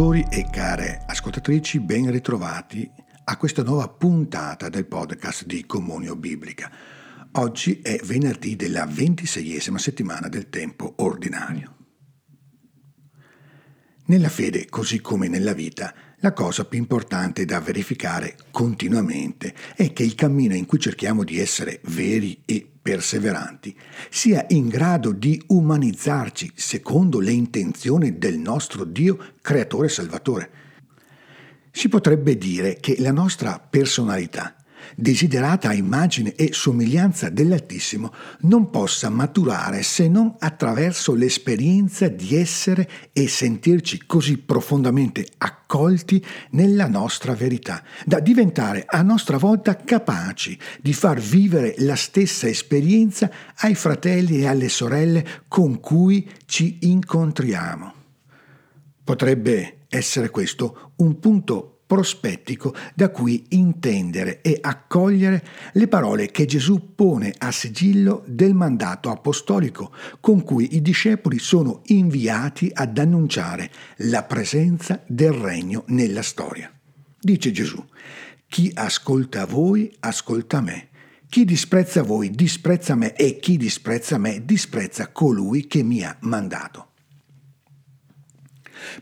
ascoltatori e care ascoltatrici, ben ritrovati a questa nuova puntata del podcast di Comunio Biblica. Oggi è venerdì della ventiseiesima settimana del tempo ordinario. Nella fede, così come nella vita, la cosa più importante da verificare continuamente è che il cammino in cui cerchiamo di essere veri e perseveranti sia in grado di umanizzarci secondo le intenzioni del nostro Dio creatore e salvatore. Si potrebbe dire che la nostra personalità desiderata immagine e somiglianza dell'Altissimo, non possa maturare se non attraverso l'esperienza di essere e sentirci così profondamente accolti nella nostra verità, da diventare a nostra volta capaci di far vivere la stessa esperienza ai fratelli e alle sorelle con cui ci incontriamo. Potrebbe essere questo un punto prospettico da cui intendere e accogliere le parole che Gesù pone a sigillo del mandato apostolico con cui i discepoli sono inviati ad annunciare la presenza del regno nella storia. Dice Gesù, chi ascolta voi ascolta me. Chi disprezza voi disprezza me e chi disprezza me disprezza colui che mi ha mandato.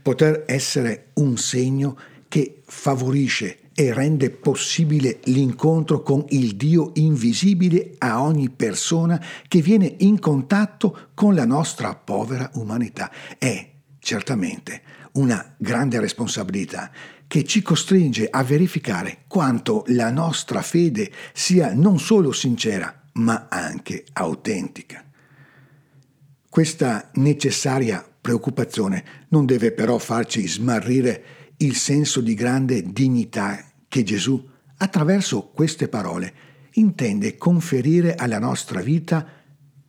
Poter essere un segno che favorisce e rende possibile l'incontro con il Dio invisibile a ogni persona che viene in contatto con la nostra povera umanità. È certamente una grande responsabilità che ci costringe a verificare quanto la nostra fede sia non solo sincera, ma anche autentica. Questa necessaria preoccupazione non deve però farci smarrire il senso di grande dignità che Gesù, attraverso queste parole, intende conferire alla nostra vita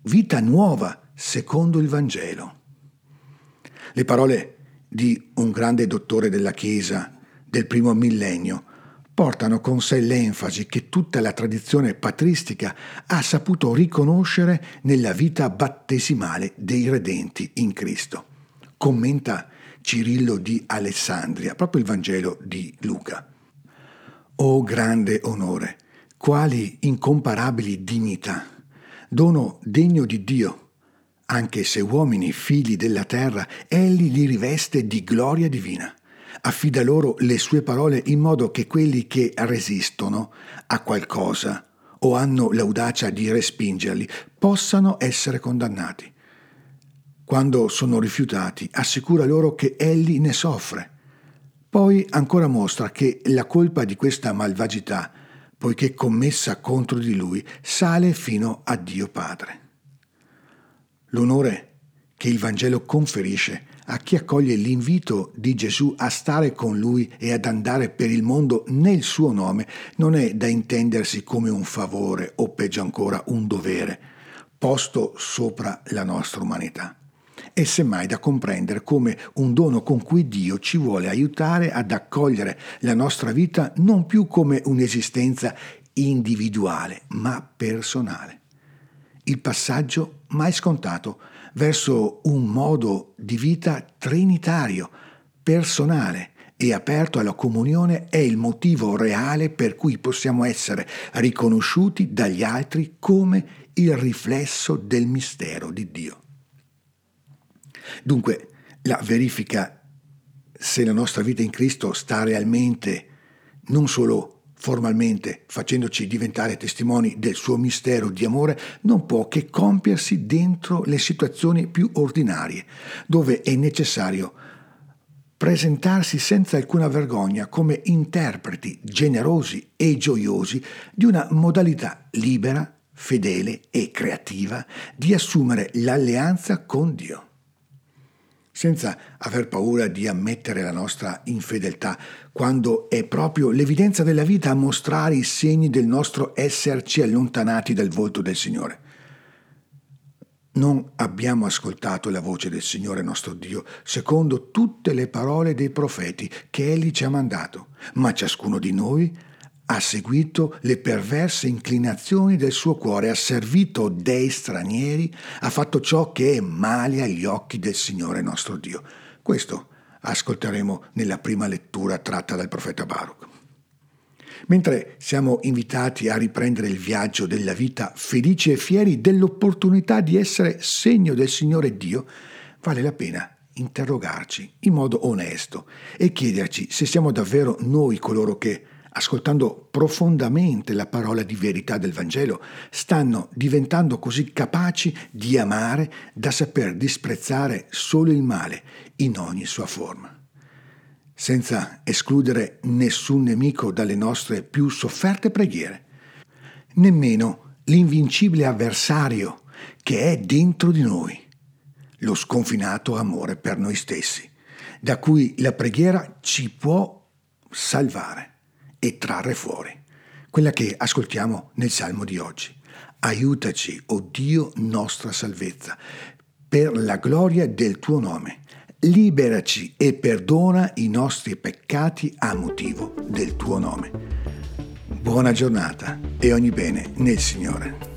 vita nuova secondo il Vangelo. Le parole di un grande dottore della Chiesa del primo millennio portano con sé l'enfasi che tutta la tradizione patristica ha saputo riconoscere nella vita battesimale dei redenti in Cristo. Commenta Cirillo di Alessandria, proprio il Vangelo di Luca. Oh grande onore, quali incomparabili dignità, dono degno di Dio, anche se uomini figli della terra, egli li riveste di gloria divina. Affida loro le sue parole in modo che quelli che resistono a qualcosa o hanno l'audacia di respingerli possano essere condannati quando sono rifiutati, assicura loro che egli ne soffre. Poi ancora mostra che la colpa di questa malvagità, poiché commessa contro di lui, sale fino a Dio Padre. L'onore che il Vangelo conferisce a chi accoglie l'invito di Gesù a stare con lui e ad andare per il mondo nel suo nome non è da intendersi come un favore o peggio ancora un dovere, posto sopra la nostra umanità è semmai da comprendere come un dono con cui Dio ci vuole aiutare ad accogliere la nostra vita non più come un'esistenza individuale, ma personale. Il passaggio mai scontato verso un modo di vita trinitario, personale e aperto alla comunione è il motivo reale per cui possiamo essere riconosciuti dagli altri come il riflesso del mistero di Dio. Dunque, la verifica se la nostra vita in Cristo sta realmente, non solo formalmente, facendoci diventare testimoni del suo mistero di amore, non può che compiersi dentro le situazioni più ordinarie, dove è necessario presentarsi senza alcuna vergogna come interpreti generosi e gioiosi di una modalità libera, fedele e creativa di assumere l'alleanza con Dio senza aver paura di ammettere la nostra infedeltà, quando è proprio l'evidenza della vita a mostrare i segni del nostro esserci allontanati dal volto del Signore. Non abbiamo ascoltato la voce del Signore nostro Dio secondo tutte le parole dei profeti che Egli ci ha mandato, ma ciascuno di noi ha seguito le perverse inclinazioni del suo cuore, ha servito dei stranieri, ha fatto ciò che è male agli occhi del Signore nostro Dio. Questo ascolteremo nella prima lettura tratta dal profeta Baruch. Mentre siamo invitati a riprendere il viaggio della vita felici e fieri dell'opportunità di essere segno del Signore Dio, vale la pena interrogarci in modo onesto e chiederci se siamo davvero noi coloro che, ascoltando profondamente la parola di verità del Vangelo, stanno diventando così capaci di amare da saper disprezzare solo il male in ogni sua forma. Senza escludere nessun nemico dalle nostre più sofferte preghiere, nemmeno l'invincibile avversario che è dentro di noi, lo sconfinato amore per noi stessi, da cui la preghiera ci può salvare e trarre fuori, quella che ascoltiamo nel Salmo di oggi. Aiutaci, o oh Dio, nostra salvezza, per la gloria del tuo nome liberaci e perdona i nostri peccati a motivo del tuo nome. Buona giornata e ogni bene nel Signore.